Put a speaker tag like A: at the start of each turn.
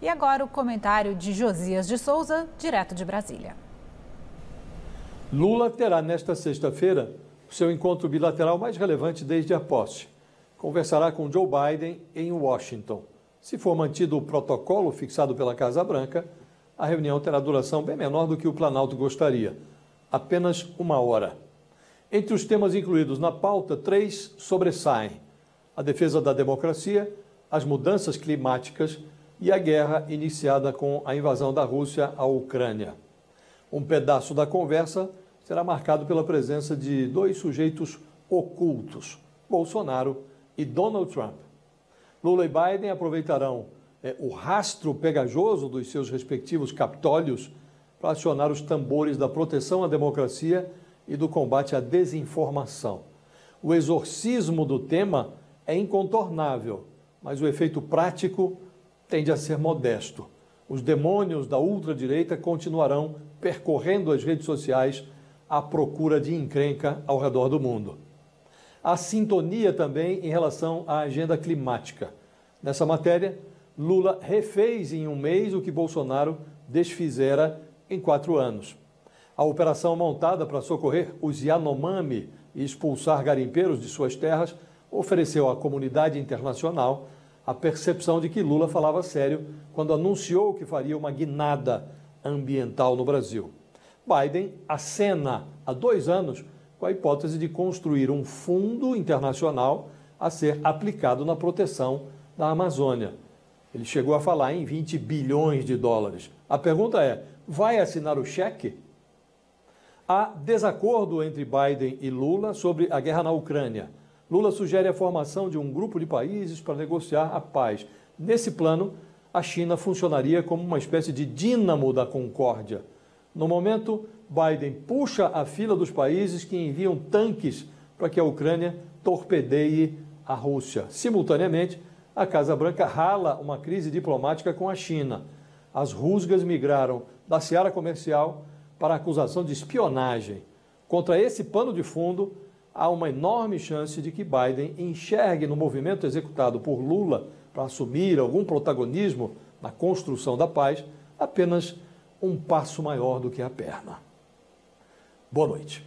A: E agora o comentário de Josias de Souza, direto de Brasília.
B: Lula terá nesta sexta-feira o seu encontro bilateral mais relevante desde a posse. Conversará com Joe Biden em Washington. Se for mantido o protocolo fixado pela Casa Branca, a reunião terá duração bem menor do que o Planalto gostaria apenas uma hora. Entre os temas incluídos na pauta, três sobressaem: a defesa da democracia, as mudanças climáticas e a guerra iniciada com a invasão da Rússia à Ucrânia. Um pedaço da conversa será marcado pela presença de dois sujeitos ocultos, Bolsonaro e Donald Trump. Lula e Biden aproveitarão é, o rastro pegajoso dos seus respectivos capitólios para acionar os tambores da proteção à democracia e do combate à desinformação. O exorcismo do tema é incontornável, mas o efeito prático tende a ser modesto. Os demônios da ultradireita continuarão percorrendo as redes sociais à procura de encrenca ao redor do mundo. Há sintonia também em relação à agenda climática. Nessa matéria, Lula refez em um mês o que Bolsonaro desfizera em quatro anos. A operação montada para socorrer os Yanomami e expulsar garimpeiros de suas terras ofereceu à comunidade internacional a percepção de que Lula falava sério quando anunciou que faria uma guinada ambiental no Brasil. Biden acena há dois anos com a hipótese de construir um fundo internacional a ser aplicado na proteção da Amazônia. Ele chegou a falar em 20 bilhões de dólares. A pergunta é: vai assinar o cheque? Há desacordo entre Biden e Lula sobre a guerra na Ucrânia. Lula sugere a formação de um grupo de países para negociar a paz. Nesse plano, a China funcionaria como uma espécie de dínamo da concórdia. No momento, Biden puxa a fila dos países que enviam tanques para que a Ucrânia torpedeie a Rússia. Simultaneamente, a Casa Branca rala uma crise diplomática com a China. As rusgas migraram da seara comercial para a acusação de espionagem. Contra esse pano de fundo, há uma enorme chance de que Biden enxergue no movimento executado por Lula para assumir algum protagonismo na construção da paz apenas um passo maior do que a perna. Boa noite.